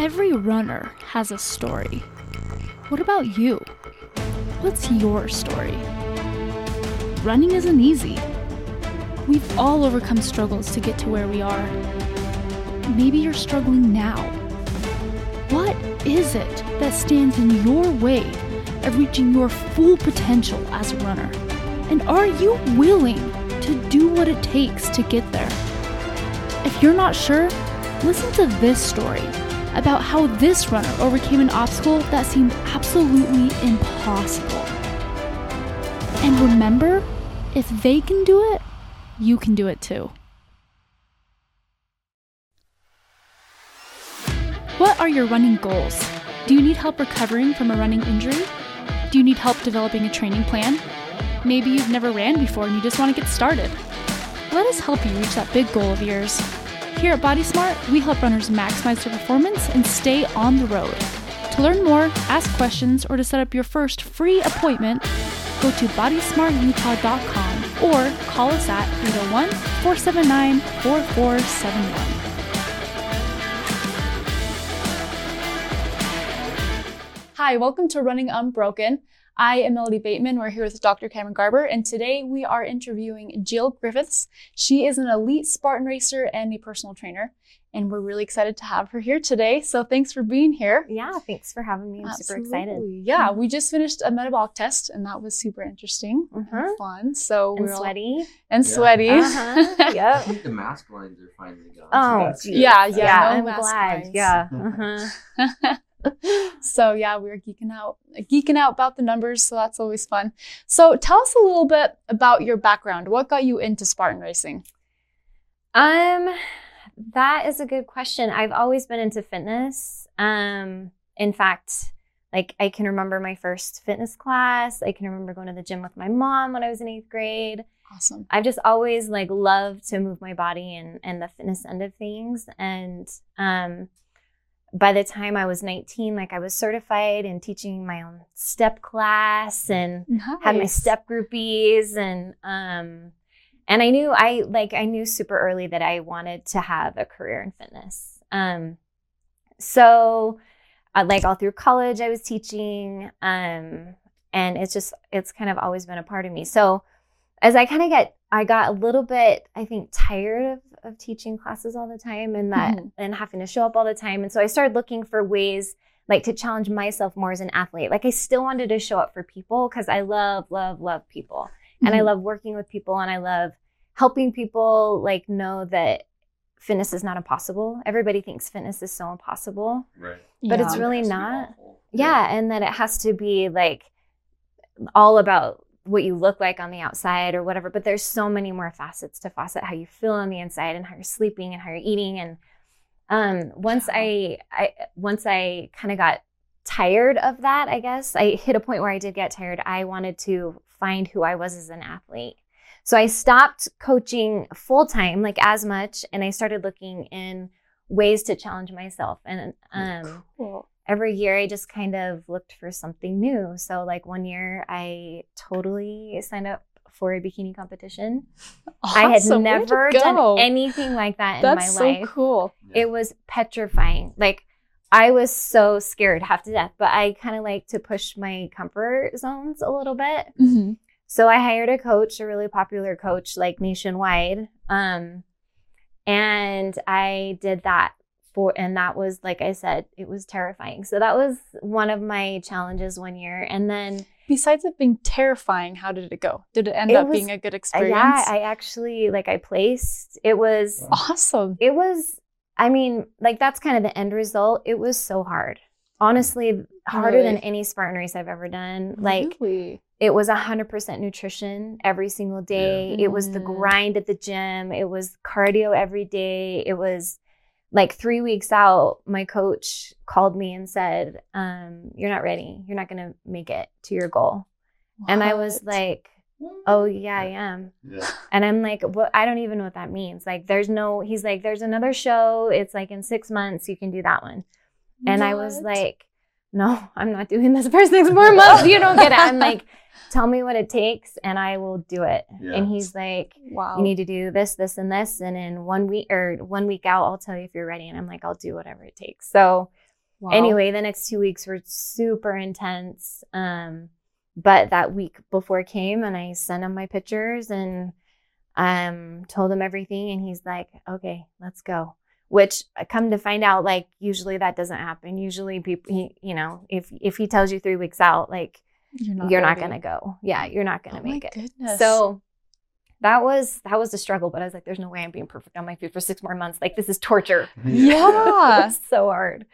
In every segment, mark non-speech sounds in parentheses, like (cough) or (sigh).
Every runner has a story. What about you? What's your story? Running isn't easy. We've all overcome struggles to get to where we are. Maybe you're struggling now. What is it that stands in your way of reaching your full potential as a runner? And are you willing to do what it takes to get there? If you're not sure, listen to this story about how this runner overcame an obstacle that seemed absolutely impossible. And remember, if they can do it, you can do it too. What are your running goals? Do you need help recovering from a running injury? Do you need help developing a training plan? Maybe you've never ran before and you just want to get started. Let us help you reach that big goal of yours. Here at Body Smart, we help runners maximize their performance and stay on the road. To learn more, ask questions, or to set up your first free appointment, go to bodysmartutah.com or call us at 801 479 4471. Hi, welcome to Running Unbroken. I am Melody Bateman. We're here with Dr. Cameron Garber, and today we are interviewing Jill Griffiths. She is an elite Spartan racer and a personal trainer, and we're really excited to have her here today. So thanks for being here. Yeah, thanks for having me. I'm Absolutely. super excited. Yeah, mm-hmm. (laughs) we just finished a metabolic test, and that was super interesting mm-hmm. and fun. So and we're sweaty all... and yeah. sweaty. Uh-huh. (laughs) yep. I think the mask lines are finally gone. Oh, so yeah, yeah, yeah. No I'm glad. Lines. Yeah. Uh-huh. (laughs) so yeah, we were geeking out, geeking out about the numbers. So that's always fun. So tell us a little bit about your background. What got you into Spartan racing? Um, that is a good question. I've always been into fitness. Um, in fact, like I can remember my first fitness class. I can remember going to the gym with my mom when I was in eighth grade. Awesome. I've just always like loved to move my body and and the fitness end of things. And um, by the time I was 19, like I was certified and teaching my own step class and nice. had my step groupies and um and I knew I like I knew super early that I wanted to have a career in fitness. Um so uh, like all through college I was teaching um and it's just it's kind of always been a part of me. So as I kind of get I got a little bit, I think, tired of, of teaching classes all the time and that mm-hmm. and having to show up all the time. And so I started looking for ways like to challenge myself more as an athlete. Like I still wanted to show up for people because I love, love, love people. Mm-hmm. And I mm-hmm. love working with people and I love helping people like know that fitness is not impossible. Everybody thinks fitness is so impossible. Right. But yeah. it's really not. Yeah. yeah. And that it has to be like all about what you look like on the outside or whatever but there's so many more facets to faucet how you feel on the inside and how you're sleeping and how you're eating. And um, once i i once i kind of got tired of that i guess i hit a point where i did get tired i wanted to find who i was as an athlete. So i stopped coaching full time like as much and i started looking in ways to challenge myself. And um, cool every year I just kind of looked for something new. So like one year I totally signed up for a bikini competition. Awesome. I had never done anything like that in That's my life. That's so cool. It was petrifying. Like I was so scared half to death, but I kind of like to push my comfort zones a little bit. Mm-hmm. So I hired a coach, a really popular coach, like nationwide. Um, and I did that for and that was like I said, it was terrifying. So that was one of my challenges one year. And then besides it being terrifying, how did it go? Did it end it up was, being a good experience? Yeah, I actually like I placed. It was awesome. It was I mean, like that's kind of the end result. It was so hard. Honestly, harder really? than any Spartan race I've ever done. Like really? it was 100% nutrition every single day. Yeah. It was the mm. grind at the gym. It was cardio every day. It was like three weeks out, my coach called me and said, um, You're not ready. You're not going to make it to your goal. What? And I was like, Oh, yeah, I am. Yeah. And I'm like, What? I don't even know what that means. Like, there's no, he's like, There's another show. It's like in six months, you can do that one. And what? I was like, No, (laughs) I'm not doing this for six more (laughs) months. You don't get it. I'm (laughs) like, tell me what it takes and I will do it. Yes. And he's like, wow, you need to do this, this, and this. And in one week or one week out, I'll tell you if you're ready. And I'm like, I'll do whatever it takes. So Wow. Anyway, the next two weeks were super intense. Um, but that week before came and I sent him my pictures and um told him everything and he's like, Okay, let's go. Which I come to find out, like usually that doesn't happen. Usually people he, you know, if if he tells you three weeks out, like you're not, you're not gonna go. Yeah, you're not gonna Oh my make it. goodness. So that was that was a struggle, but I was like, there's no way I'm being perfect on my food for six more months. Like this is torture. (laughs) Yeah. (laughs) So hard.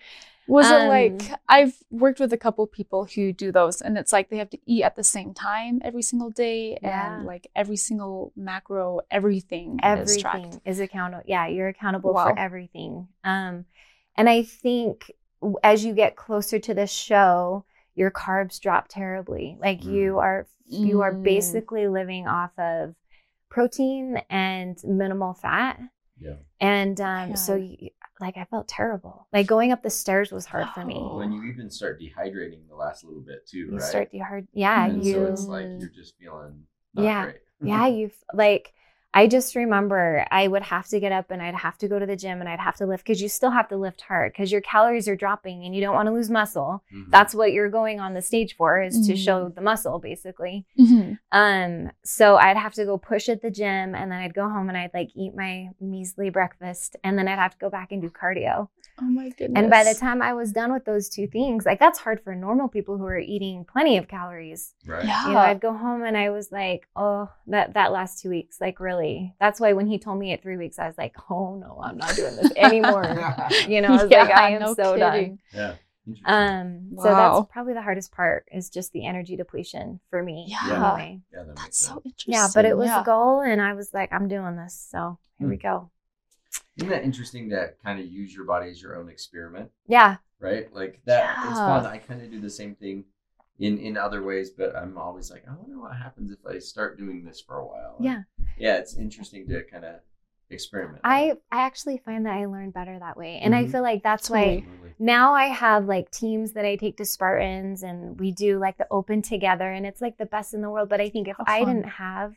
Was it Um, like I've worked with a couple people who do those and it's like they have to eat at the same time every single day Yeah. and like every single macro everything, is tracked. everything is accountable. Yeah, you're accountable Wow. for everything. Um, and I think as you get closer to the show, your carbs drop terribly. Like you Mm. are you are Mm. basically living off of protein and minimal fat. Yeah. And um, so, you, like, I felt terrible. Like going up the stairs was hard for me. Oh. When you even start dehydrating the last little bit too, You right? start hard. Yeah, and you. so it's like you're just feeling not Yeah. great. yeah (laughs) you've like i just remember i would have to get up and i'd have to go to the gym and i'd have to lift because you still have to lift hard because your calories are dropping and you don't want to lose muscle Mhm. that's what you're going on the stage for is to Mhm. show the muscle basically Mhm. um so i'd have to go push at the gym and then i'd go home and i'd like eat my measly breakfast and then i'd have to go back and do cardio Oh my goodness. and by the time i was done with those two things like that's hard for normal people who are eating plenty of calories right. Yeah. you know, I'd go home and I was like, oh, that that last two weeks, like really. That's why when he told me at three weeks, I was like, oh no, I'm not doing this (laughs) anymore. (laughs) you know, I was like, I am no so kidding. yeah. Interesting. done. Um, so that's probably the hardest part is just the energy depletion for me. Yeah. Anyway. yeah, that makes That's so sense. interesting. Yeah, but it was yeah. the goal, and I was like, I'm doing this. So here Hmm. we go. Isn't that interesting to kind of use your body as your own experiment, Yeah. right? Like that. It's Yeah. fun. I kind of do the same thing in in other ways, but I'm always like, I wonder what happens if I start doing this for a while. Yeah. yeah. It's interesting to kind of experiment. I I actually find that I learn better that way, and I Mhm. feel like that's why Totally. now I have like teams that I take to Spartans and we do like the open together and it's like the best in the world. But I think if How I fun. didn't have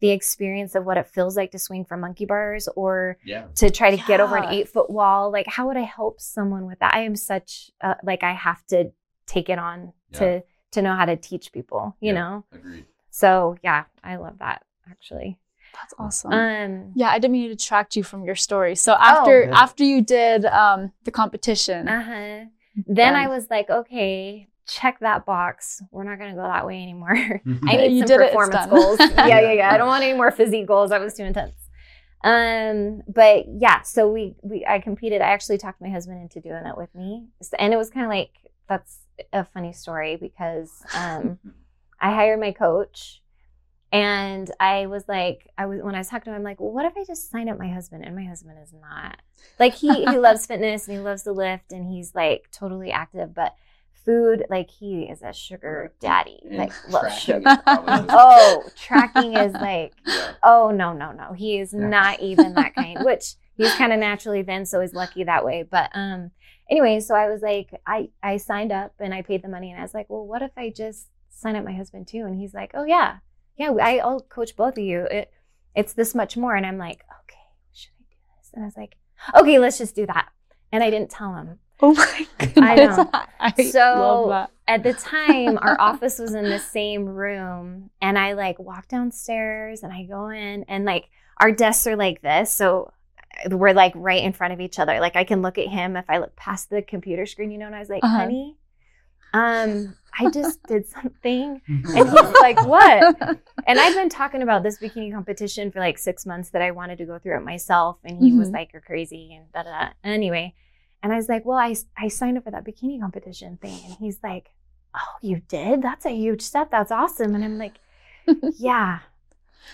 the experience of what it feels like to swing from monkey bars or yeah. to try to get over an eight foot wall, like how would I help someone with that? I am such uh, like I have to take it on to to know how to teach people, you Yeah. know? Agreed. So yeah, I love that actually. That's awesome. Um yeah, I didn't mean to detract you from your story. So after Yeah. after you did um the competition, uh-huh. Then I Um, was like, okay, check that box. We're not gonna go that way anymore. (laughs) (laughs) I need you some did it, performance done. goals. (laughs) yeah, yeah, yeah. I don't want any more physique goals. That was too intense. Um, but yeah, so we we I competed. I actually talked my husband into doing it with me, and it was kind of like that's a funny story because um, (laughs) I hired my coach, and I was like, I was when I was talking to him, I'm like, well, what if I just sign up my husband? And my husband is not like he he (laughs) loves fitness and he loves to lift and he's like totally active, but food like he is a sugar daddy, like loves sugar. the- Oh, (laughs) tracking is like, Yeah. oh no, no, no. He is Yeah. not even that kind, which he's kind of naturally thin, so he's lucky that way. But um anyway, so I was like, I I signed up and I paid the money and I was like, well, what if I just sign up my husband too? And he's like, oh yeah, yeah, I, I'll coach both of you. It it's this much more. And I'm like, okay, should I do this? And I was like, okay, let's just do that. And I didn't tell him. oh my (laughs) goodness, (laughs) I know. I So-. At the time, our office was in the same room, and I like walk downstairs and I go in, and like our desks are like this, so we're like right in front of each other. Like I can look at him if I look past the computer screen, you know. And I was like, Uh-huh. "Honey, um, I just (laughs) did something," (laughs) and he's like, "What?" (laughs) And I've been talking about this bikini competition for like six months that I wanted to go through it myself. And he was Mhm. like, You're crazy and da da da. Anyway, and I was like, Well, I, I signed up for that bikini competition thing. And he's like, Oh, you did? That's a huge step. That's awesome. And I'm like, Yeah.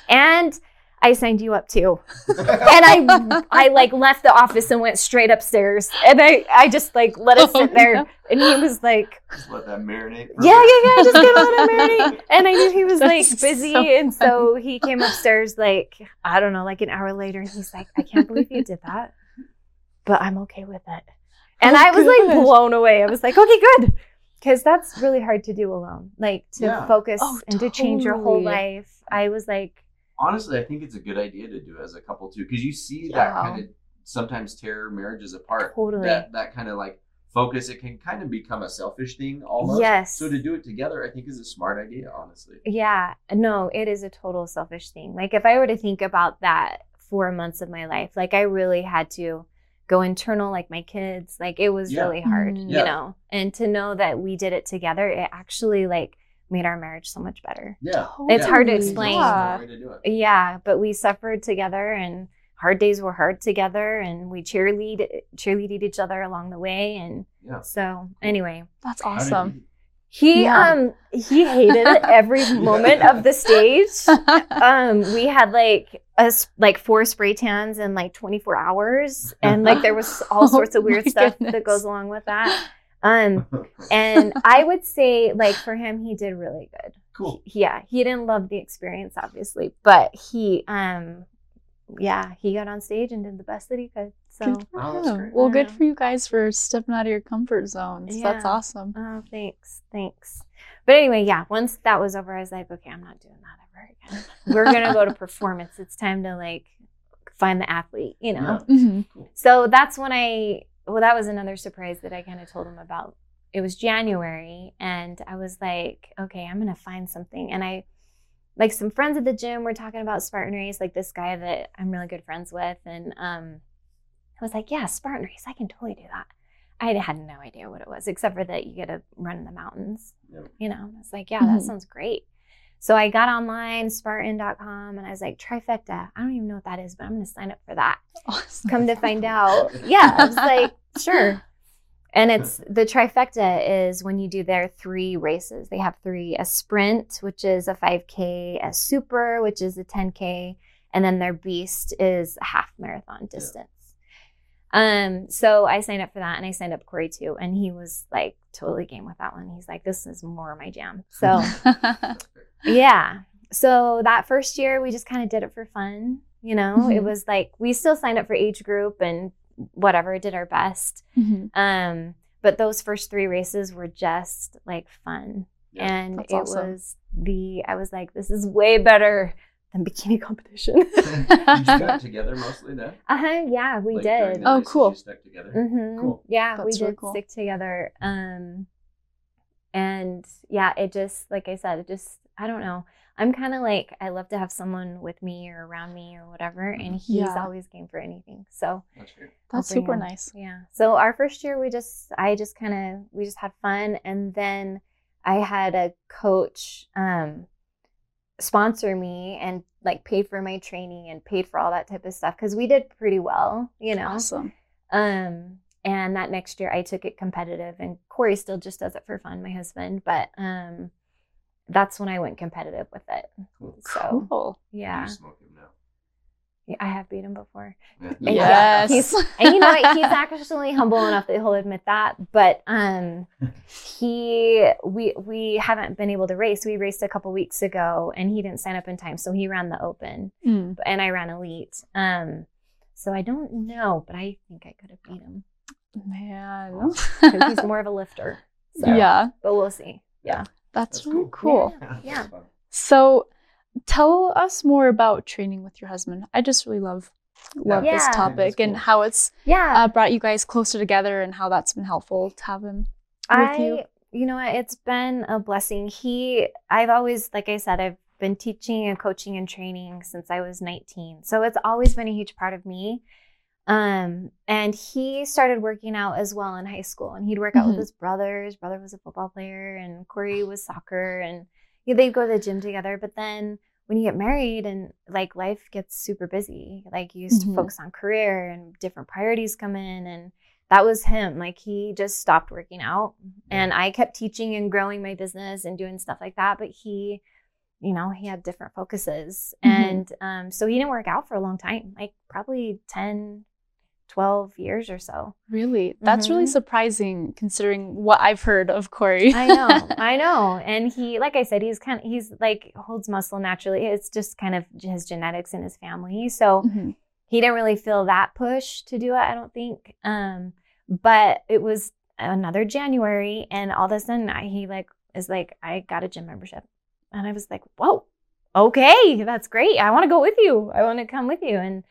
And I signed you up too. And I I like left the office and went straight upstairs. And I, I just like let it Oh, sit there. no. And he was like, Just let that marinate. yeah, yeah, yeah. Just gonna let him (laughs) marinate. And I knew he was like busy, so and so he came upstairs like I don't know, like an hour later, and he's like, "I can't believe you did that, but I'm okay with it." And Oh, I was like blown away. I was like, "Okay, good," because that's really hard to do alone, like to Yeah. focus Oh, and to change your whole life. I was like, honestly, I think it's a good idea to do it as a couple too, because you see that kind of sometimes tear marriages apart. Totally. That that kind of like focus, it can kind of become a selfish thing almost. Yes. So to do it together, I think is a smart idea, honestly. Yeah, no, it is a total selfish thing. Like if I were to think about that four months of my life, like I really had to go internal, like my kids, like it was Yeah. really hard, Mm. you Yeah. know. And to know that we did it together, it actually like made our marriage so much better. Yeah. It's Yeah. hard to explain. smart way to. Yeah, but we suffered together and hard days were hard together and we cheerlead cheerleaded each other along the way and Yeah. so anyway That's awesome. he Yeah. um he hated (laughs) every moment of the stage (laughs) um we had like us like four spray tans in like 24 hours and like there was all (laughs) sorts of Oh weird my stuff goodness. that goes along with that um (laughs) and i would say like for him he did really good cool. yeah he didn't love the experience obviously but he um yeah he got on stage and did the best that he could so Good for Oh, him. Well, good for you guys for stepping out of your comfort zones. That's awesome. Oh, thanks, thanks. But anyway, yeah. Once that was over, I was like, okay, I'm not doing that ever again. (laughs) We're gonna go to performance. It's time to like find the athlete, you know. Yeah. hmm So that's when I. Well, that was another surprise that I kind of told him about. It was January, and I was like, okay, I'm gonna find something. And I, like, some friends at the gym were talking about Spartan race, like this guy that I'm really good friends with, and um, I was like, yeah, Spartan race, I can totally do that. I had no idea what it was, except for that you get to run in the mountains. Yeah. You know, I was like, yeah, that Mhm. sounds great. So I got online, Spartan.com, and I was like, trifecta. I don't even know what that is, but I'm going to sign up for that. Awesome. Come to find (laughs) out, yeah, I was like, (laughs) sure. And it's (laughs) the trifecta is when you do their three races. They have three a sprint, which is a 5K, a super, which is a 10K, and then their beast is a half marathon distance. Um, so I signed up for that and I signed up Corey too. And he was like totally game with that one. He's like, this is more my jam. So yeah. So that first year we just kind of did it for fun. You know, it Mhm. was like we still signed up for age group and whatever, did our best. Mhm. Um, but those first three races were just like fun. Yeah. And it awesome. was the I was like, this is way better than bikini competition. did (laughs) you got together mostly then? uh-huh, yeah, we Like, did. Oh, races, cool. You stuck together. hmm Cool. Yeah, That's we really did cool. stick together. Um, and yeah, it just like I said, it just I don't know. I'm kind of like I love to have someone with me or around me or whatever, and he's Yeah. always game for anything. So That's. That's super him. nice. yeah. So our first year, we just I just kind of we just had fun, and then I had a coach um, sponsor me and like paid for my training and paid for all that type of stuff because we did pretty well, you know. Awesome. Um, and that next year I took it competitive and Corey still just does it for fun, my husband, but um that's when I went competitive with it. Cool. So Cool. yeah. You smoke him now. Yeah, I have beat him before. Yeah. And yeah, Yes. he's- (laughs) And you know what? He's actually humble enough that he'll admit that. But um (laughs) he we we haven't been able to race. We raced a couple weeks ago and he didn't sign up in time. So he ran the open Mm. and I ran elite. Um so I don't know, but I think I could have beat him. Man. he's more of a lifter. (laughs) So, yeah. but we'll see. Yeah. That's, That's really cool. cool. Yeah. Yeah. So, tell us more about training with your husband. I just really love love Yeah. this Yeah, topic that's and how it's Yeah. uh, brought you guys closer together and how that's been helpful to have him with I, you. you. know what? It's been a blessing. He, I've always, like I said, I've been teaching and coaching and training since I was 19. So it's always been a huge part of me. Um, and he started working out as well in high school and he'd work out with Mhm. his brother. His brother was a football player and Corey was soccer and yeah, they'd go to the gym together. But then when you get married and like life gets super busy, like you used Mhm. to focus on career and different priorities come in and that was him. Like he just stopped working out and I kept teaching and growing my business and doing stuff like that. But he, you know, he had different focuses. Mhm. And um, so he didn't work out for a long time, like probably 10, 12 years or so. Really? That's really Mhm. surprising considering what I've heard of Corey. I know, (laughs) I know. And he, like I said, he's kind of, he's like holds muscle naturally. It's just kind of his genetics and his family. So Mhm. he didn't really feel that push to do it, I don't think. Um, but it was another January, and all of a sudden, I, he like is like, I got a gym membership, and I was like, whoa, okay, that's great. I want to go with you. I want to come with you, and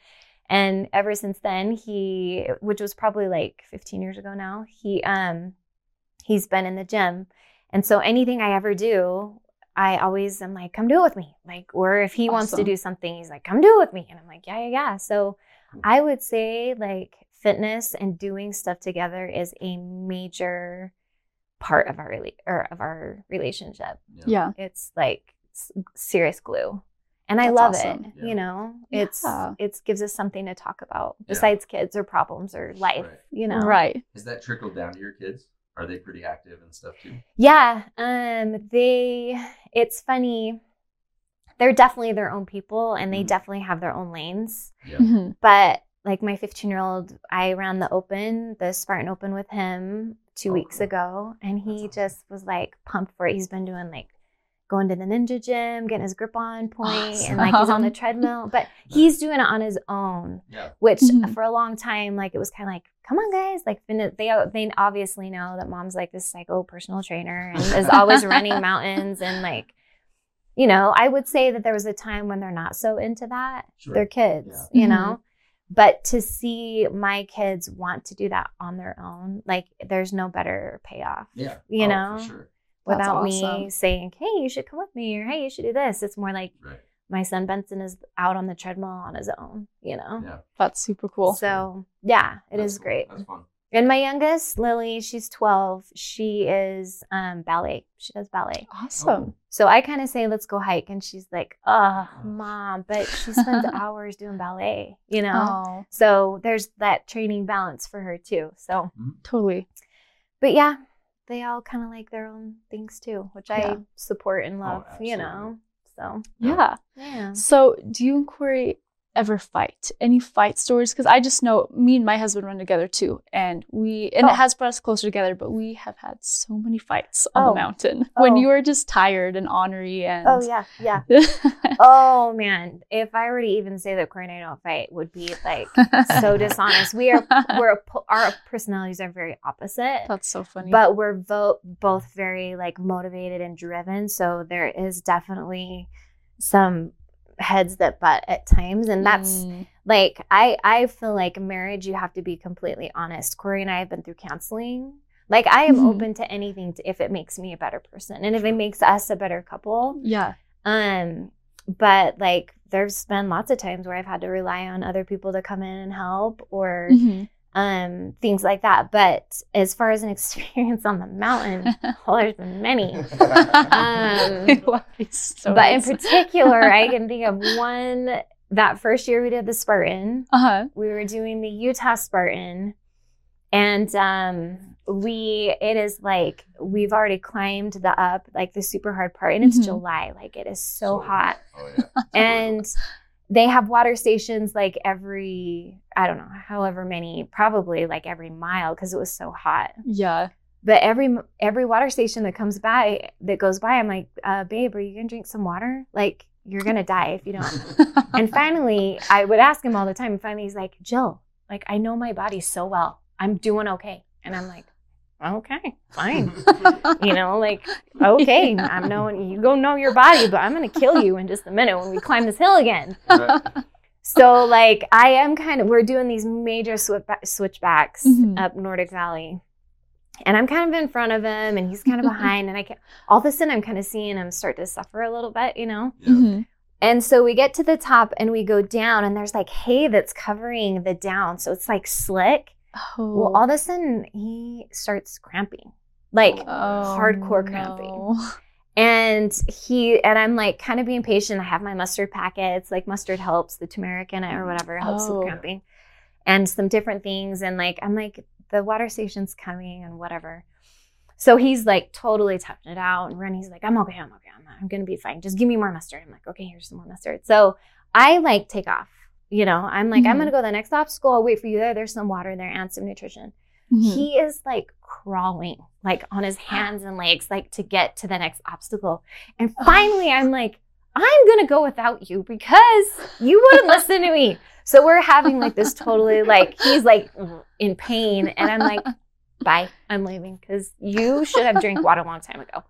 And ever since then, he, which was probably like 15 years ago now, he um he's been in the gym. And so anything I ever do, I always am like, come do it with me. Like, or if he wants to do something, he's like, come do it with me. And I'm like, yeah, yeah, yeah. So I would say like fitness and doing stuff together is a major part of our rela- or of our relationship. Yeah. It's like s- serious glue. And I love awesome. it. Yeah. You know, it's Yeah. it gives us something to talk about Yeah. besides kids or problems or life. Right. You know, Right. Has that trickled down to your kids? Are they pretty active and stuff too? Yeah, um they it's funny. They're definitely their own people and they Mhm. definitely have their own lanes. Yeah. Mhm. But like my 15-year-old, I ran the open, the Spartan Open with him 2 Oh, weeks cool. ago and he awesome. just was like pumped for it. He's been doing like going to the ninja gym, getting his grip on point and like he's on the treadmill, (laughs) but he's doing it on his own Yeah. which Mhm. for a long time like it was kind of like come on guys like they uh, they obviously know that mom's like this psycho personal trainer and is always (laughs) running mountains and like you know i would say that there was a time when they're not so into that Sure. they're kids Yeah. you mm-hmm. know but to see my kids want to do that on their own like there's no better payoff Yeah. You Oh, know? For sure. That's without me saying hey you should come with me or hey you should do this it's more like Right. my son benson is out on the treadmill on his own you know Yeah. That's super cool. so yeah, it is That's cool. great. That's fun. And my youngest, Lily, she's 12. She is um, ballet. She does ballet. awesome. So I kind of say, let's go hike. And she's like, oh, mom, but she spends (laughs) hours doing ballet, you know? Oh, So there's that training balance for her too. So, totally. but yeah, they all kind of like their own things too, which I support and Oh, love, you know? So, Yeah. yeah. So, do you and Corey ever fight? Any fight stories? Because I just know me and my husband run together too, and we and Oh. it has brought us closer together. But we have had so many fights on Oh. the mountain (laughs) when Oh. you are just tired and ornery and. Oh, yeah, yeah. (laughs) Oh, man. If I were to even say that Corey and I don't fight, would be like so (laughs) dishonest. We are we're our personalities are very opposite, That's so funny. but we're vo- both very like motivated and driven. So there is definitely some heads that butt at times, and that's Mm. like I I feel like marriage you have to be completely honest. Corey and I have been through counseling. Like I am Mhm. open to anything to, if it makes me a better person and if it makes us a better couple. yeah. Um, but like there's been lots of times where I've had to rely on other people to come in and help or Mhm. Um things like that. But as far as an (laughs) experience on the mountain, (laughs) well, there's been many. Um, I love these but in particular, I (laughs) can think of one that first year we did the Spartan. uh huh. We were doing the Utah Spartan. And um we it is like we've already climbed the up like the super hard part and it's Mhm. July like it is so hot Oh yeah. and they have water stations like every i don't know however many probably like every mile because it was so hot. Yeah. but every every water station that comes by that goes by i'm like uh, babe are you gonna drink some water? Like you're gonna die if you don't. (laughs) And finally i would ask him all the time and finally he's like jill like i know my body so well. I'm doing okay. And i'm like okay fine (laughs) you know like okay (laughs) Yeah. i'm knowing you go know your body but i'm gonna kill you in just a minute when we climb this hill again Right. so like I am kind of we're doing these major switch switchbacks Mhm. up Nordic Valley. And I'm kind of in front of him and he's kind of behind and I can all of a sudden I'm kind of seeing him start to suffer a little bit, you know? Yeah. Mhm. And so we get to the top and we go down and there's like hay that's covering the down. So it's like slick. Oh. Well, all of a sudden he starts cramping. Like Oh, hardcore cramping. (laughs) And he and I'm like kind of being patient. I have my mustard packets, like mustard helps, the turmeric in it or whatever helps Oh. with cramping, and some different things. And like I'm like the water station's coming and whatever. So he's like totally touching it out, and Rennie's like, I'm okay, I'm okay, I'm, I'm gonna be fine. Just give me more mustard. I'm like, okay, here's some more mustard. So I like take off. You know, I'm like, I'm Mhm. gonna go to the next obstacle. I'll wait for you there. There's some water there and some nutrition Mhm. he is like crawling like on his hands and legs like to get to the next obstacle and finally i'm like i'm gonna go without you because you wouldn't (laughs) listen to me so we're having like this totally like he's like in pain and i'm like bye i'm leaving because you should have drank water a long time ago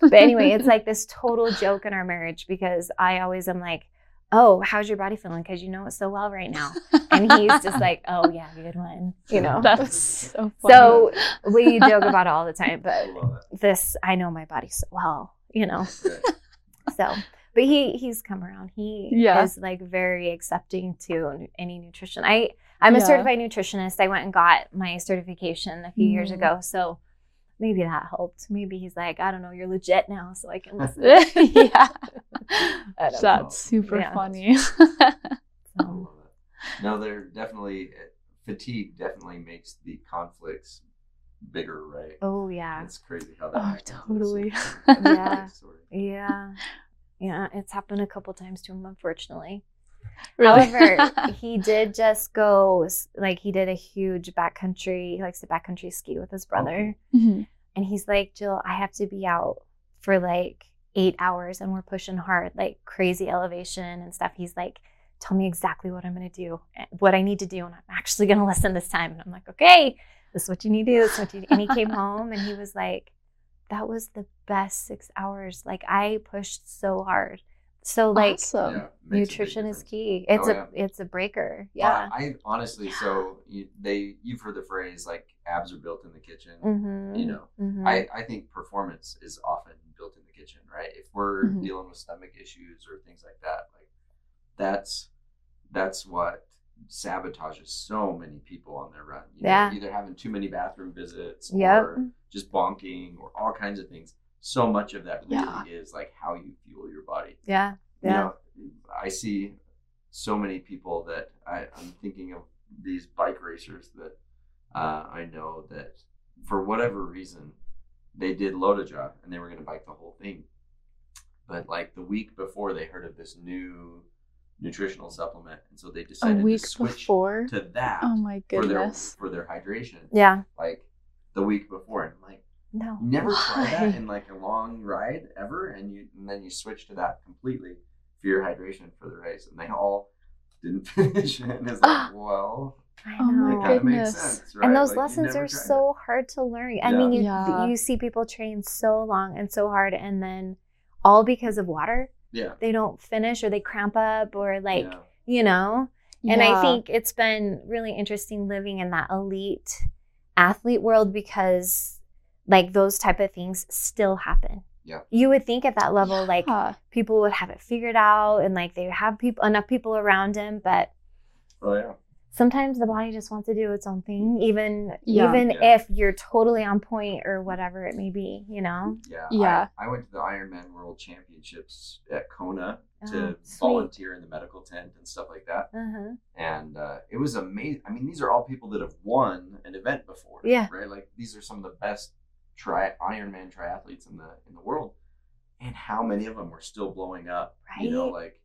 but anyway it's like this total joke in our marriage because i always am like oh, how's your body feeling? Because you know it so well right now. And he's just (laughs) like, oh, yeah, good one. You know? That's so funny. So we joke about it all the (laughs) time, but it. this, I know my body so well, you know? So, but he he's come around. He Yeah. is like very accepting to any nutrition. I I'm a Yeah. certified nutritionist. I went and got my certification a few years Mhm. ago, so maybe that helped. Maybe he's like, I don't know, you're legit now, so I can listen. (laughs) (laughs) yeah. I don't know. That's super Yeah. funny. (laughs) So. No, they're definitely eh, fatigue. Definitely makes the conflicts bigger, right? oh yeah, It's crazy how that. Oh, totally. Yeah. yeah, yeah. It's happened a couple times to him, unfortunately. Really? However, (laughs) he did just go like he did a huge backcountry. He likes to backcountry ski with his brother, Mhm. and he's like, Jill, I have to be out for like eight hours, and we're pushing hard, like crazy elevation and stuff. He's like, tell me exactly what I'm gonna do, eh, what I need to do, and I'm actually gonna (laughs) listen this time. And I'm like, okay, this is what you need to do. This is what you. And he came home and he was like, that was the best six hours. Like I pushed so hard. So like awesome. Yeah, makes a big nutrition is key. It's Oh, a yeah. it's a breaker. Yeah. Uh, I honestly, so you, they you've heard the phrase like abs are built in the kitchen. mm-hmm. You know, Mhm. I, I think performance is often built in the kitchen, right? If we're Mm-hmm. Mhm. dealing with stomach issues or things like that, like that's that's what sabotages so many people on their run. You know, Yeah. either having too many bathroom visits Yep. or just bonking or all kinds of things. So much of that really Yeah. is like how you fuel your body. yeah. You Yeah. know, I see so many people that I, I'm thinking of these bike racers that uh, I know that for whatever reason they did LOTOJA and they were going to bike the whole thing, but like the week before they heard of this new nutritional supplement, and so they decided week to switch before. to that Oh my for their goodness. for their hydration. Yeah. Like the week before, and I'm like. No. You never try Why? that in like a long ride ever, and you and then you switch to that completely for your hydration for the race, and they all didn't (laughs) finish it. And it's like, (gasps) well, I Oh my it know. makes goodness. sense, right? And those Like, lessons are tried it. so hard to learn. I Yeah. mean, you Yeah. you see people train so long and so hard, and then all because of water, yeah, they don't finish or they cramp up or like yeah. you know. And I think it's been really interesting living in that elite athlete world because like those type of things still happen. Yeah. You would think at that level like people would have it figured out and like they have people enough people around him, but Oh yeah, sometimes the body just wants to do its own thing even Yeah. even Yeah. if you're totally on point or whatever it may be, you know. yeah. Yeah. I, I went to the Ironman World Championships at Kona to Oh, sweet. volunteer in the medical tent and stuff like that, Uh-huh. and uh, it was amazing. I mean, these are all people that have won an event before, Yeah. right? Like these are some of the best tri Ironman triathletes in the in the world, and how many of them were still blowing up? Right. You know, like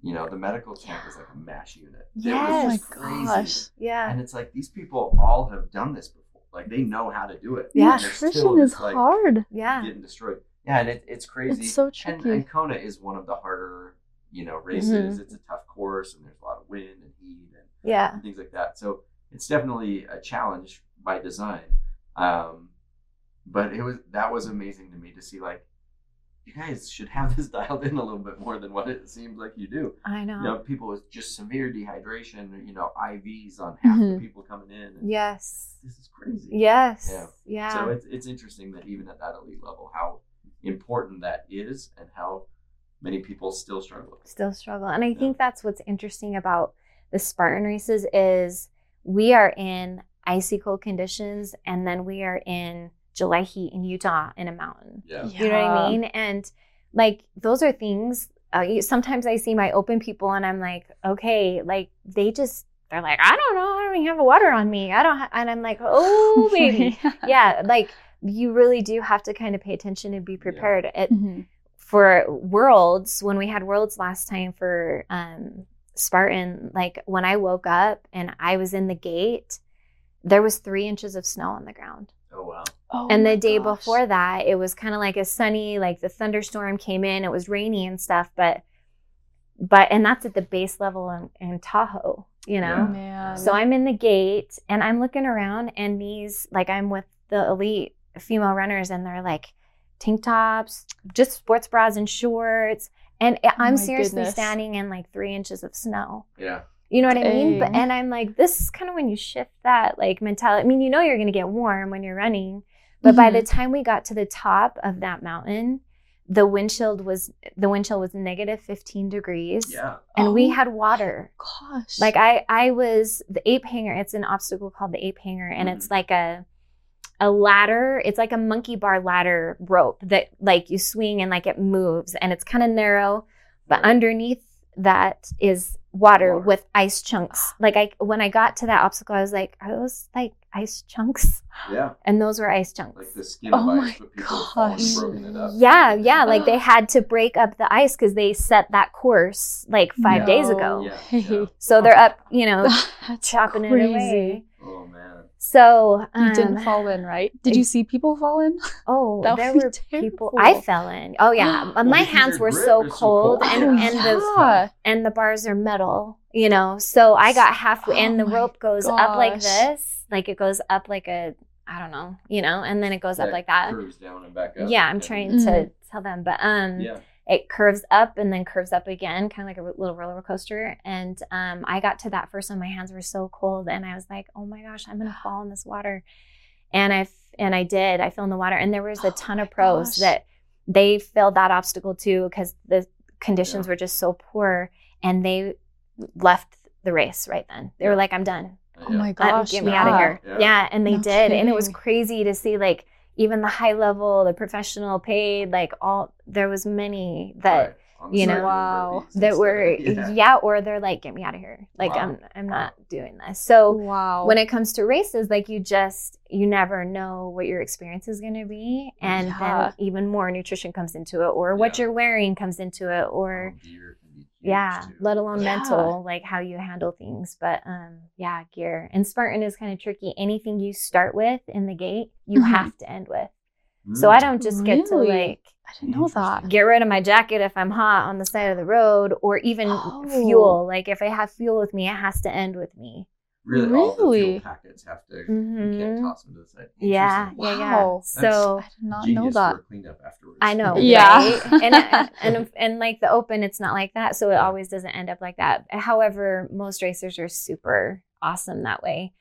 you know, the medical tent was like a MASH unit. Yes. Oh my crazy. gosh. Yeah. And it's like these people all have done this before. Like they know how to do it. Yeah. And Nutrition is like, hard. Yeah. Getting destroyed. Yeah, and it, it's crazy. It's so and, tricky. and Kona is one of the harder, you know, races. Mm-hmm. It's a tough course, and there's a lot of wind and heat and Yeah. and things like that. So it's definitely a challenge by design. Um, but it was that was amazing to me to see like you guys should have this (laughs) dialed in a little bit more than what it seems like you do. I know. You know, people with just severe dehydration, you know, IVs on half the Mhm. people coming in. Yes. This is crazy. Yes. Yeah. Yeah. So it's it's interesting that even at that elite level, how important that is, and how many people still struggle. Still struggle. And I Yeah. think that's what's interesting about the Spartan races is we are in icy cold conditions and then we are in July heat in Utah in a mountain. Yeah. You know what I mean? And like those are things. Uh, sometimes I see my open people and I'm like, okay, like they just they're like, I don't know, I don't even have a water on me. I don't, ha-. and I'm like, oh (laughs) baby, yeah. Like you really do have to kind of pay attention and be prepared. It, Mhm. for worlds when we had worlds last time for um spartan like when i woke up and i was in the gate there was three inches of snow on the ground Oh. Oh and the day gosh. before that it was kind of like a sunny like the thunderstorm came in it was rainy and stuff but but and that's at the base level in, in tahoe you know oh, Yeah. Man. so I'm in the gate and I'm looking around, and these, like, I'm with the elite female runners, and they're like tank tops, just sports bras and shorts. and I- oh I'm my seriously goodness. standing in like three inches of snow. Yeah. You know what I mean? But and I'm like, this is kind of when you shift that like mentality. I mean, you know you're gonna get warm when you're running, but by Mhm. the time we got to the top of that mountain, the wind chill was the wind chill was negative 15 degrees, Yeah. and we Oh had water. Gosh. Like I, I was the ape hanger. It's an obstacle called the ape hanger, and it's like a a ladder. It's like a monkey bar ladder rope that like you swing and like it moves, and it's kind of narrow, but underneath that is water, Water. with ice chunks. Ah. Like I, when I got to that obstacle, I was like, are those like ice chunks? Yeah. And those were ice chunks. Like the skin Oh ice, my but people have fallen and gosh. broken it up. Yeah, yeah. Like they (gasps) had to break up the ice because they set that course like five days ago. Yeah. Yeah. So they're up, you know, (laughs) chopping it away. Oh man. So You um, didn't fall in, right? Did you see people fall in? (laughs) Oh, That there be were people. I fell in. Oh yeah, (gasps) Well, my hands were so is so cold, cold. and Oh, and the and the bars are metal. You know, so I got halfway, (gasps) and Oh the rope goes up like this, like it goes up like a I don't know, you know, and then it goes up like that. Curves down and back up. Yeah, I'm And- trying Mhm. to tell them, but um, Yeah. It curves up and then curves up again, kind of like a little roller coaster. And um, I got to that first one, my hands were so cold, and I was like, "Oh my gosh, I'm gonna fall in this water." And I f- and I did. I fell in the water, and there was a Oh ton my of pros gosh. that they failed that obstacle too because the conditions Yeah. were just so poor, and they left the race right then. They were like, "I'm done." Oh my gosh. get me yeah. out of here. Yeah. Yeah. and they No did. And it was crazy to see like even the high level, the professional paid, like all there was many that Right. You know, Wow. that were Yeah. yeah. or they're like, get me out of here. Like Wow. I'm I'm Wow. not doing this. So Wow. when it comes to races, like you just you never know what your experience is going to be, and Yeah. then even more nutrition comes into it, or what Yeah. you're wearing comes into it, or Gear can be huge, yeah, let alone Yeah. mental, like how you handle things. But um, yeah, gear and Spartan is kind of tricky. Anything you start with in the gate, you Mhm. have to end with. So I don't just get to like I didn't know that. get rid of my jacket if I'm hot on the side of the road, or even Oh. fuel. Like if I have fuel with me, it has to end with me. Really, really? all the fuel packets have to. You Mhm. can't toss them to the side. Yeah, Interesting. yeah, yeah. Wow. So I did not Genius know that. for cleanup afterwards. I know, (laughs) Yeah. right? (laughs) and, and and like the open, it's not like that, so it always doesn't end up like that. However, most racers are super awesome that way.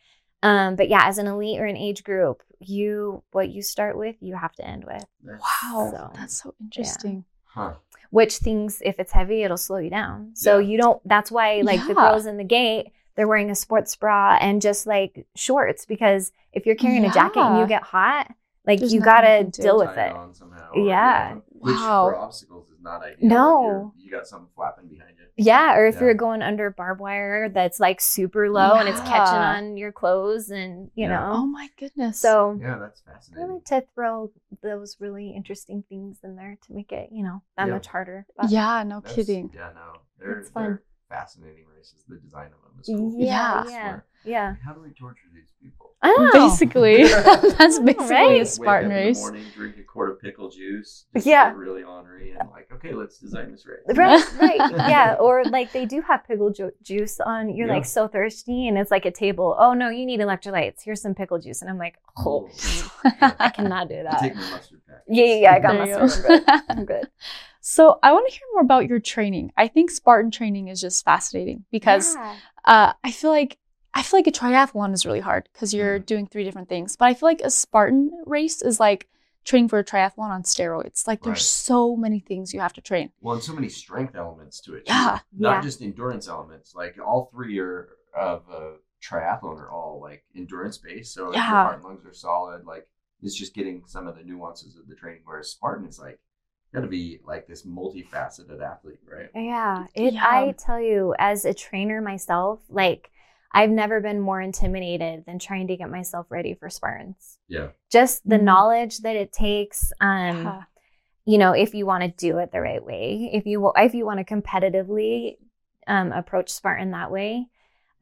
Um, but yeah, as an elite or an age group, you what you start with, you have to end with. That's- Wow. So, That's so interesting. Huh. Which things, if it's heavy, it'll slow you down. So Yeah. you don't. That's why, like the girls in the gate, they're wearing a sports bra and just like shorts because if you're carrying a jacket and you get hot, like There's you gotta can do. deal with it. on somehow. Yeah. Which Wow. for obstacles is not ideal. No. you're- got something flapping behind you. Yeah, or if Yeah. you're going under barbed wire that's like super low and it's catching on your clothes and you Yeah. Oh my goodness. So Yeah, that's fascinating. like to throw those really interesting things in there to make it, you know, that Yeah. much harder. But yeah, no That's- kidding. Yeah, no. They're, It's fun. they're fascinating races. The design of them is cool. yeah, Yeah. yeah, yeah. How do we torture these people? I don't know. Basically, (laughs) (laughs) that's basically Right. a Spartan Wake up race. In the morning, drink a quart of pickle juice. Yeah. Really ornery and like, okay, let's design this race. Right, (laughs) right, yeah. Or like they do have pickle ju- juice on. You're Yeah. like so thirsty, and it's like a table. Oh no, you need electrolytes. Here's some pickle juice, and I'm like, oh, oh I cannot do I that. take my mustard pack. Yeah, yeah, yeah, I got There you mustard. go. I'm good. So I want to hear more about your training. I think Spartan training is just fascinating because Yeah. uh, I feel like I feel like a triathlon is really hard because you're Mhm. doing three different things. But I feel like a Spartan race is like training for a triathlon on steroids. Like there's Right. so many things you have to train. Well, and so many strength elements to it. too. Yeah. Not Yeah. just endurance elements. Like all three are of a triathlon are all like endurance based. So if your heart and lungs are solid, like it's just getting some of the nuances of the training. Whereas Spartan is like got to be like this multifaceted athlete, right? Yeah. It Yeah. I tell you, as a trainer myself, like I've never been more intimidated than trying to get myself ready for Spartans. Yeah. Just the Mhm. knowledge that it takes, um, Yeah. you know, if you want to do it the right way, if you if you want to competitively um, approach Spartan that way,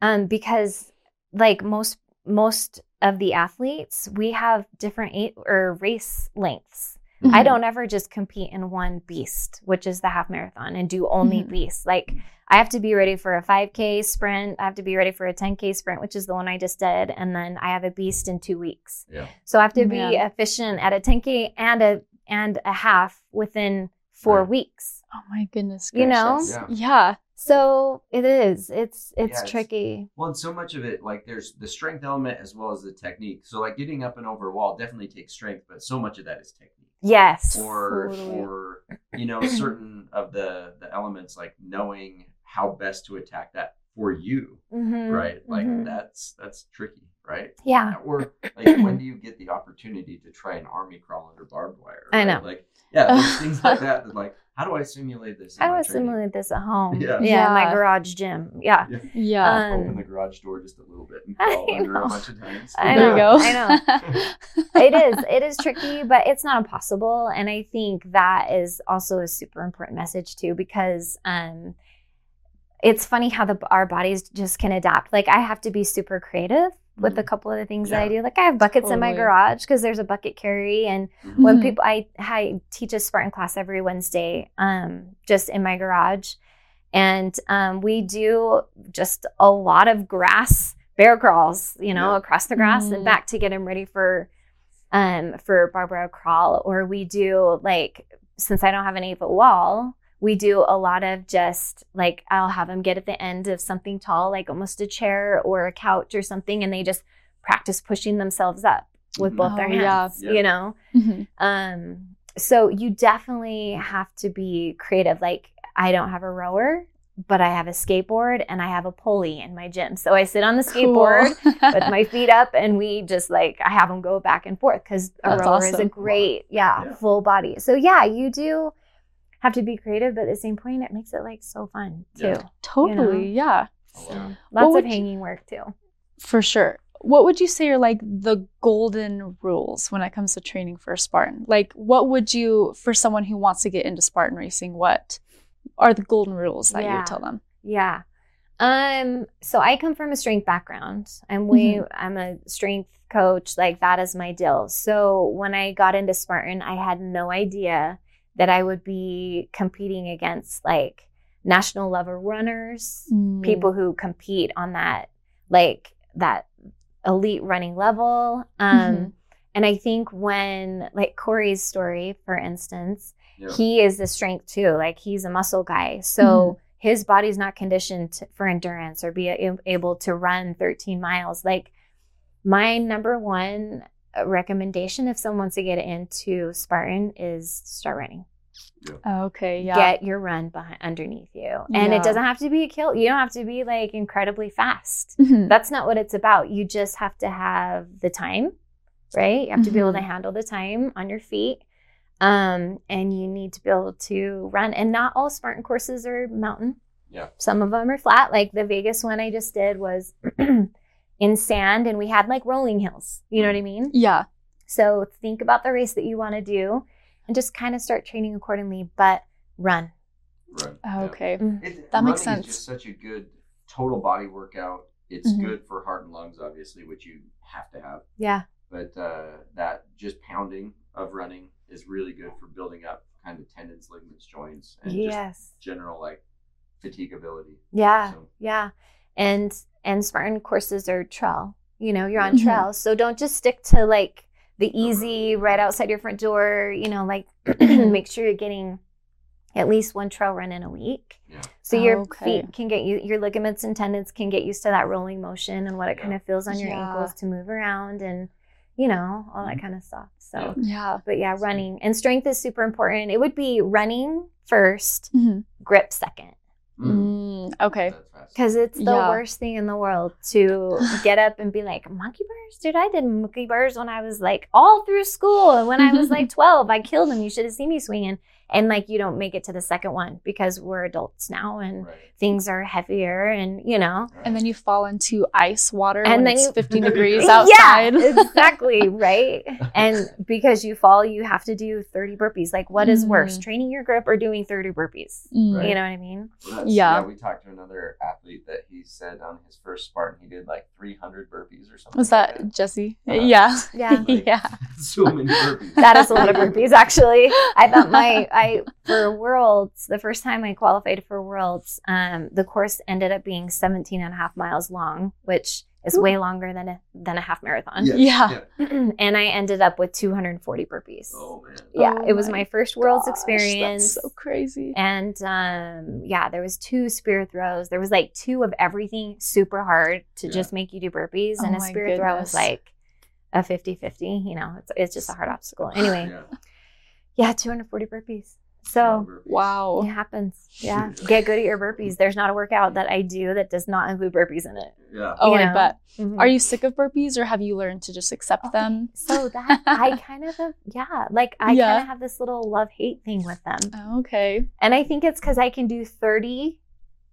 um, because like most most of the athletes, we have different eight or race lengths. I Mhm. don't ever just compete in one beast, which is the half marathon, and do only Mhm. beasts. Like I have to be ready for a 5K sprint. I have to be ready for a 10K sprint, which is the one I just did, and then I have a beast in two weeks. Yeah. So I have to be Man. efficient at a 10K and a and a half within four Right. weeks. Oh my goodness You know? Yeah. Yeah. So it is. It's it's Yeah, it's- tricky. Well, and so much of it, like there's the strength element as well as the technique. So like getting up and over a wall definitely takes strength, but so much of that is technique. Yes. Or Totally. or you know, (clears throat) certain of the the elements like knowing how best to attack that for you. Mhm, Right. Like mhm. that's that's tricky, right? Yeah. Or (clears throat) like when do you get the opportunity to try an army crawl under barbed wire? I know. Like yeah, (laughs) things like that that like how do I simulate this? in I my would training? simulate this at home. Yeah. Yeah. in my garage gym. Yeah. Yeah. Um, Open the garage door just a little bit and I crawl under know. a bunch of times. I there you know, go. I know. (laughs) it is it is tricky but it's not impossible and i think that is also a super important message too because um it's funny how the our bodies just can adapt like i have to be super creative with a couple of the things that i do like i have buckets in my garage because there's a bucket carry and when Mhm. people I, I teach a spartan class every wednesday um just in my garage and um, we do just a lot of grass bear crawls you know Yeah. across the grass Mhm. and back to get them ready for um for barbwire crawl or we do like since i don't have an eight foot wall we do a lot of just like i'll have them get at the end of something tall like almost a chair or a couch or something and they just practice pushing themselves up with both their Oh, yeah. hands Yeah. you know Mhm. um, so you definitely have to be creative. Like I don't have a rower, but I have a skateboard and I have a pulley in my gym. So I sit on the skateboard Cool. (laughs) with my feet up and we just like I have them go back and forth because a That's rower is a great, yeah, Yeah. full body. So yeah, you do have to be creative, but at the same point, it makes it like so fun too. Yeah. totally. Yeah. Oh, wow. Lots would of you- hanging work too. For sure. What would you say are like the golden rules when it comes to training for a Spartan? Like, what would you, for someone who wants to get into Spartan racing, what are the golden rules that you would tell them? Yeah. Um, so I come from a strength background. I'm we Mm-hmm. I'm a strength coach, like that is my deal. So when I got into Spartan, I had no idea that I would be competing against like national level runners, Mm. people who compete on that like that elite running level. Um Mhm. and I think when like Corey's story, for instance, Yeah. he is the strength too. Like he's a muscle guy. So his body's not conditioned to- for endurance or be a- able to run 13 miles. Like my number one recommendation if someone wants to get into Spartan is start running. Okay. Yeah. Get your run behind underneath you. And Yeah. it doesn't have to be a kill. You don't have to be like incredibly fast. Mhm. That's not what it's about. You just have to have the time, right? You have to be able to Mhm. handle the time on your feet. Um, and you need to be able to run. And not all Spartan courses are mountain. Yeah. Some of them are flat. Like the Vegas one I just did was (clears throat) in sand and we had like rolling hills. You know what I mean? Yeah. So think about the race that you want to do and just kind of start training accordingly, but run. Right. Yeah. Okay. It, That makes sense. Is just such a good total body workout. It's Mhm. good for heart and lungs, obviously, which you have to have. Yeah. But uh, that just pounding of running is really good for building up kind of tendons, ligaments, joints, and just general like fatigability. Yeah, So- yeah. And and Spartan courses are trail. You know, you're on Mhm. trail. So don't just stick to like the easy right outside your front door, you know, like (clears throat) make sure you're getting at least one trail run in a week. Yeah. So your Okay. feet can get you your ligaments and tendons can get used to that rolling motion and what it Yeah. kind of feels on your Yeah. ankles to move around and you know, all that Mhm. kind of stuff. So Yeah. Yeah. but yeah, running and strength is super important. It would be running first, Mhm. grip second Mm. Mm, okay. Because it's the Yeah. worst thing in the world to (laughs) get up and be like monkey bars? Dude i did monkey bars when i was like all through school. And when i was like (laughs) 12 i killed them you should have seen me swinging and like you don't make it to the second one because we're adults now and Right. things are heavier and you know And then you fall into ice water And when then it's you- 15 (laughs) degrees outside. yeah (laughs) exactly (laughs) right and because you fall you have to do 30 burpees like what is worse Mhm. training your grip or doing 30 burpees Mm. Right. you know what i mean Well, that's- Yeah. We talked to another athlete that he said on his first Spartan he did like 300 burpees or something. Was like that Jesse? Uh, yeah. yeah Like, yeah. so many burpees. that is a lot of burpees actually i thought my i for worlds the first time i qualified for worlds um the course ended up being 17 and a half miles long which It's way longer than a than a half marathon. Yeah. (clears throat) and I ended up with 240 burpees. Oh man. yeah, Oh it was my my first world's Gosh, experience. That's so crazy. and um, yeah, there was two spear throws. There was like two of everything super hard to Yeah. just make you do burpees, Oh and a my spear throw goodness. was like a 50-50. You know, it's it's just a hard obstacle. (laughs) Anyway, Yeah. Yeah, 240 burpees. So Wow. it happens. Yeah, get good at your burpees. There's not a workout that I do that does not include burpees in it. Yeah. Oh, You I know? bet. Mhm. Are you sick of burpees or have you learned to just accept Okay, them? So that (laughs) I kind of have, yeah, like I Yeah. kind of have this little love hate thing with them, Oh, okay. and I think it's because I can do 30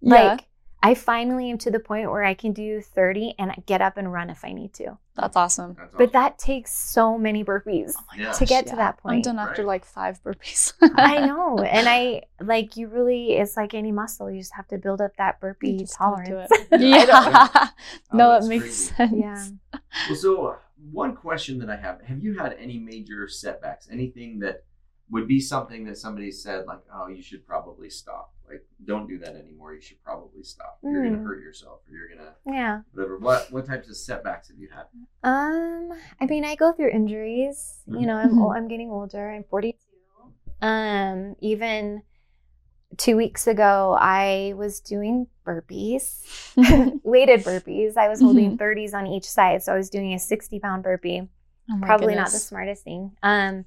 Yeah. Like I finally am to the point where I can do 30 and I get up and run if I need to. That's awesome. That's awesome. But that takes so many burpees Yeah. to get Yeah. to that point. I'm done after Right. like five burpees. I (laughs) know. And I like you really it's like any muscle. You just have to build up that burpee just gotta tolerance. (laughs) (laughs) it. Yeah. Yeah. Oh, no, that's it makes crazy. sense. Yeah. Well, so uh, one question that I have: Have you had any major setbacks? Anything that would be something that somebody said, like, "Oh, you should probably stop. Like, don't do that anymore. You should probably stop. You're gonna Mm. hurt yourself, or you're gonna Yeah. whatever." What what types of setbacks have you had? Um, I mean, I go through injuries. You know, I'm Mhm. ol- (laughs) I'm getting older. I'm 42. Um, even two weeks ago, I was doing burpees, (laughs) (laughs) weighted burpees. I was holding 30s on each side, so I was doing a 60 pound burpee. Oh Probably not the smartest thing. Um,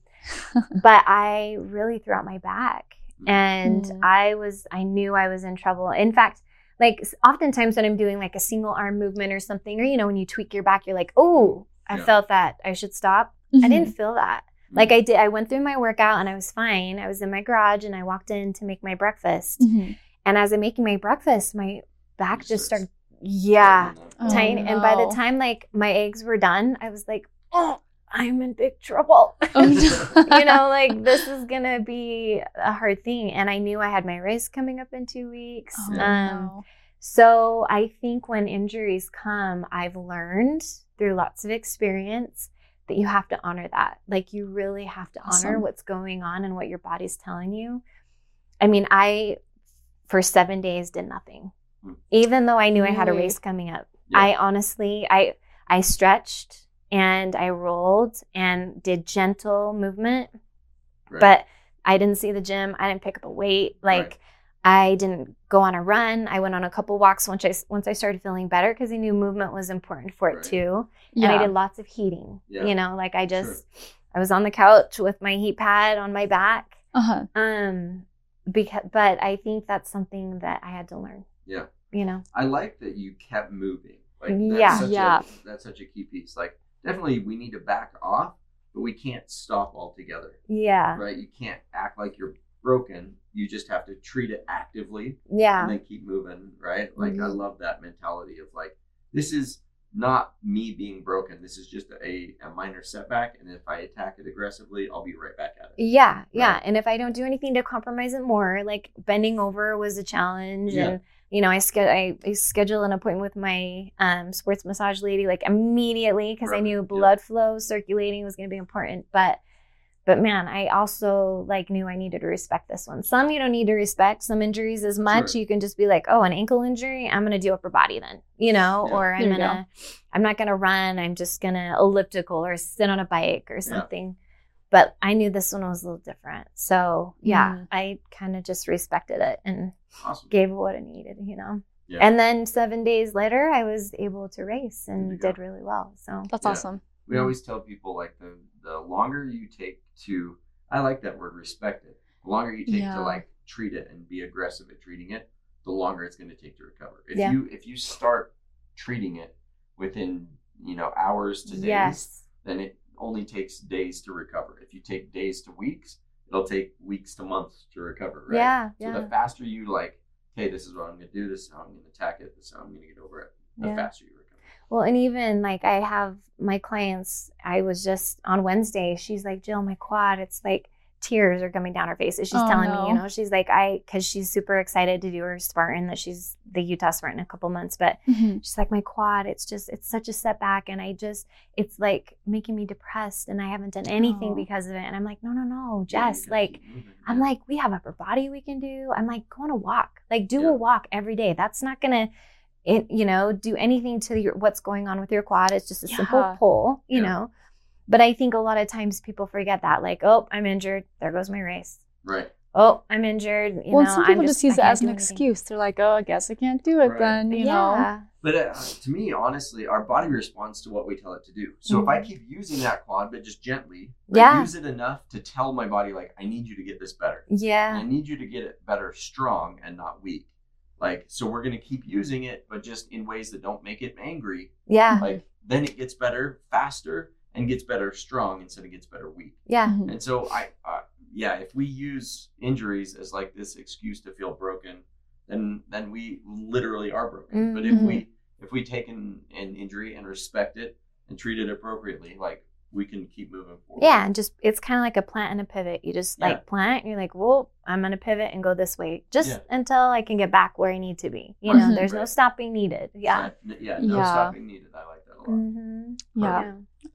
but I really threw out my back, and Mm. I was I knew I was in trouble. In fact. Like oftentimes when I'm doing like a single arm movement or something, or you know, when you tweak your back, you're like, oh, I Yeah. felt that. I should stop. I Mhm. didn't feel that. Like I did, I went through my workout and I was fine. I was in my garage and I walked in to make my breakfast. Mhm. And as I'm making my breakfast, my back just started, yeah, Oh, tiny. And by the time like my eggs were done, I was like, oh, I'm in big trouble. Oh, no. (laughs) you know, like this is gonna be a hard thing. And I knew I had my race coming up in two weeks. Oh, Um, no. so I think when injuries come, I've learned through lots of experience that you have to honor that. Like you really have to honor what's going on and what your body's telling you. I mean, I for 7 days did nothing. Hmm. Even though I knew I had a race coming up. Yeah. I honestly I I stretched and I rolled and did gentle movement Right. but I didn't see the gym. I didn't pick up a weight. Like Right. I didn't go on a run. I went on a couple walks once I once I started feeling better because I knew movement was important for it too. Yeah. And I did lots of heating. Yeah. You know, like I just I was on the couch with my heat pad on my back. uh-huh. Um, because but I think that's something that I had to learn. Yeah. You know. I like that you kept moving. Like that's Yeah. such Yeah. A, that's such a key piece. Like definitely we need to back off, but we can't stop altogether. Yeah. Right? You can't act like you're broken. You just have to treat it actively Yeah. and then keep moving. Right? Like I Mhm. love that mentality of like this is not me being broken. This is just a, a minor setback, and if I attack it aggressively, I'll be right back at it. Yeah, yeah. And if I don't do anything to compromise it more, like bending over was a challenge. Yeah. And, you know, I, sch- I, I scheduled an appointment with my um, sports massage lady like immediately because I Right, knew yeah. blood flow circulating was going to be important. But, but man, I also like knew I needed to respect this one. Some you don't need to respect. Some injuries as much. Sure. You can just be like, oh, an ankle injury. I'm going to do upper body then, you know, Yeah. or I'm going to, I'm not going to run. I'm just going to elliptical or sit on a bike or something but I knew this one was a little different. So yeah, Mm. I kind of just respected it and Awesome. gave it what it needed, you know. Yeah. And then seven days later, I was able to race and did really well. So That's Yeah. awesome. We always tell people like the the longer you take to I like that word respect it. The longer you take Yeah. to like treat it and be aggressive at treating it, the longer it's going to take to recover. If Yeah. you if you start treating it within, you know, hours to days, yes, then it only takes days to recover. If you take days to weeks, it'll take weeks to months to recover, right? yeah, So yeah, the faster you like, hey, this is what I'm going to do, this is how I'm going to attack it, this is how I'm going to get over it, the Yeah. faster you recover. Well, and even like I have my clients, I was just on Wednesday, she's like, Jill, my quad, it's like tears are coming down her face. And she's Oh, telling no. me, you know, she's like, I, cause she's super excited to do her Spartan that she's the Utah Spartan in a couple months. But Mhm. she's like, my quad, it's just, it's such a setback. And I just, it's like making me depressed and I haven't done anything Oh. because of it. And I'm like, no, no, no, Yeah, Jess, gotta like, keep I'm like, we have upper body we can do. I'm like, go on a walk. Like, do Yeah. a walk every day. That's not gonna, it, you know, do anything to your what's going on with your quad. It's just a simple pull, you Yeah. know. But I think a lot of times people forget that, like, oh, I'm injured. There goes my race. Right. Oh, I'm injured. You well, know, some I'm people just, use I it as an excuse. They're like, "Oh, I guess I can't do it Right. then." You know. But uh, to me, honestly, our body responds to what we tell it to do. So if I keep using that quad, but just gently, I Yeah. use it enough to tell my body, like, I need you to get this better. Yeah. And I need you to get it better strong and not weak. Like, so we're going to keep using it, but just in ways that don't make it angry. Yeah. Like, then it gets better faster and gets better strong instead of gets better weak. Yeah. Mhm. And so I, uh, yeah, if we use injuries as like this excuse to feel broken, then then we literally are broken. But if we if we take an, an injury and respect it and treat it appropriately, like we can keep moving forward. Yeah, and just it's kind of like a plant and a pivot. You just Yeah. like plant, and you're like, well, I'm gonna pivot and go this way, just Yeah. until I can get back where I need to be. You know, Mhm. there's no Right. stopping needed. Yeah. N- yeah, no Yeah. stopping needed. I like that a lot. Mm-hmm. Yeah,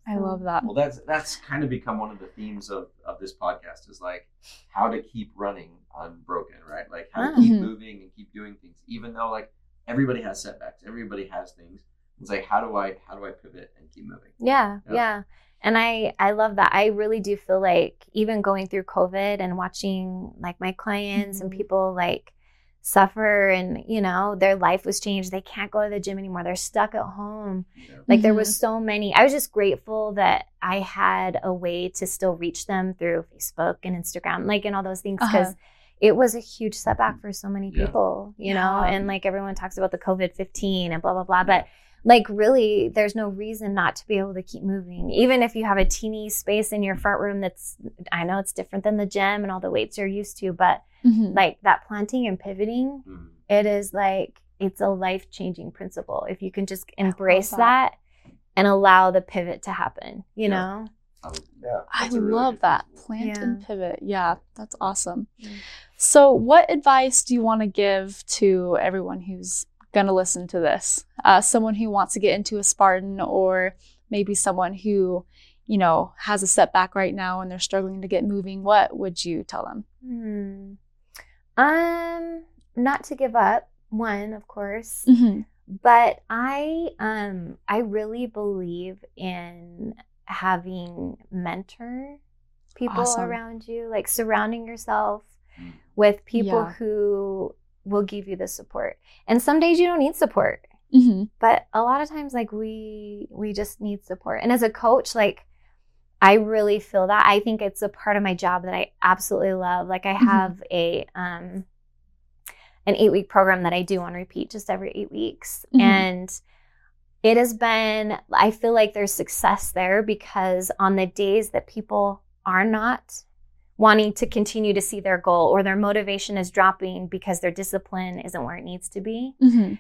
I love that. Well, that's that's kind of become one of the themes of of this podcast is like how to keep running unbroken, right? Like how to Ah. keep Mhm. moving and keep doing things, even though like everybody has setbacks, everybody has things. It's like how do I how do I pivot and keep moving? Yeah, Yeah. yeah. And I I love that. I really do feel like even going through COVID and watching like my clients and Mhm. people like suffer and you know their life was changed. They can't go to the gym anymore. They're stuck at home. You know? Like there Mhm. was so many. I was just grateful that I had a way to still reach them through Facebook and Instagram, like and all those things because Uh-huh. it was a huge setback for so many Yeah. people, you know. Yeah. And like everyone talks about the COVID fifteen and blah blah blah, but like really, there's no reason not to be able to keep moving, even if you have a teeny space in your front room. That's I know it's different than the gym and all the weights you're used to, but Mhm. like that planting and pivoting Mhm. it is like it's a life changing principle if you can just embrace that. that. and allow the pivot to happen you Yeah. know Um, yeah, I really love that. principle. Plant Yeah. and pivot. Yeah, that's awesome. Mm. So, what advice do you want to give to everyone who's going to listen to this? Uh, someone who wants to get into a Spartan, or maybe someone who, you know, has a setback right now and they're struggling to get moving. What would you tell them? Hmm. um not to give up one of course Mm-hmm. but i um i really believe in having mentor people Awesome. around you like surrounding yourself Mm. with people Yeah. who will give you the support and some days you don't need support Mm-hmm. but a lot of times like we we just need support and as a coach like i really feel that i think it's a part of my job that i absolutely love like i Mhm. have a um an eight week program that i do on repeat just every eight weeks Mhm. and it has been i feel like there's success there because on the days that people are not wanting to continue to see their goal or their motivation is dropping because their discipline isn't where it needs to be Mm-hmm.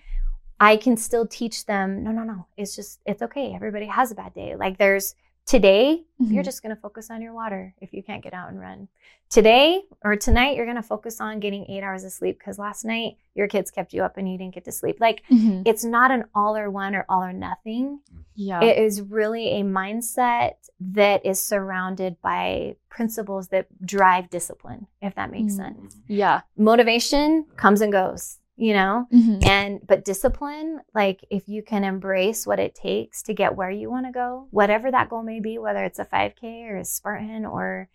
I can still teach them, no, no, no. It's just, it's okay. Everybody has a bad day. Like there's today, you're Mhm. just going to focus on your water if you can't get out and run. Today or tonight, you're going to focus on getting eight hours of sleep because last night your kids kept you up and you didn't get to sleep. Like Mm-hmm. it's not an all or one or all or nothing. Yeah. It is really a mindset that is surrounded by principles that drive discipline, if that makes Mm. sense. yeah. Motivation comes and goes, you know? Mm-hmm. and but discipline like if you can embrace what it takes to get where you want to go whatever that goal may be whether it's a 5k or a spartan or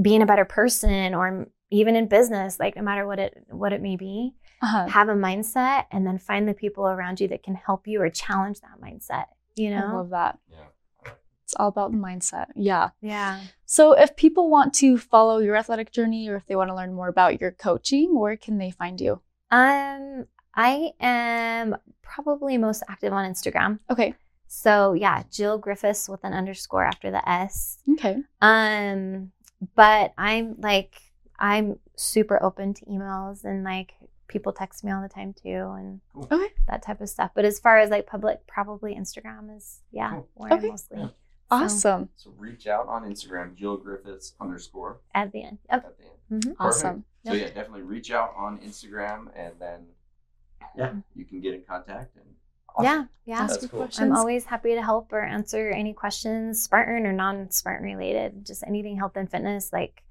being a better person or even in business like no matter what it what it may be Uh-huh. have a mindset and then find the people around you that can help you or challenge that mindset you I know love that. Yeah. It's all about the mindset. Yeah. yeah So, if people want to follow your athletic journey or if they want to learn more about your coaching, where can they find you? Um i am probably most active on instagram Okay. so yeah jill griffiths with an underscore after the s Okay. Um, but I'm like I'm super open to emails and like people text me all the time too and Cool. Okay. that type of stuff. But as far as like public, probably Instagram is yeah Cool. where I Okay. mostly Yeah. Awesome. So reach out on Instagram, Jill Griffiths underscore at the end. Yep. at the end. Mhm. Awesome. So yeah, definitely reach out on Instagram and then yeah, you can get in contact and awesome. Yeah, yeah. Ask That's your cool. I'm always happy to help or answer any questions, Spartan or non-Spartan related, just anything health and fitness. Like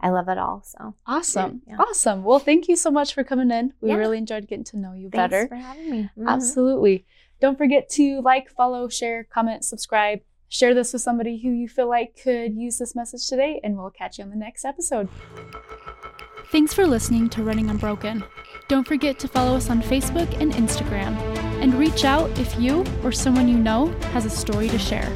I love it all. So Awesome. Yeah. Awesome. Well, thank you so much for coming in. We Yeah. really enjoyed getting to know you better. thanks better. for having me. Mhm. Absolutely. Don't forget to like, follow, share, comment, subscribe. Share this with somebody who you feel like could use this message today, and we'll catch you on the next episode. Thanks for listening to Running Unbroken. Don't forget to follow us on Facebook and Instagram, and reach out if you or someone you know has a story to share.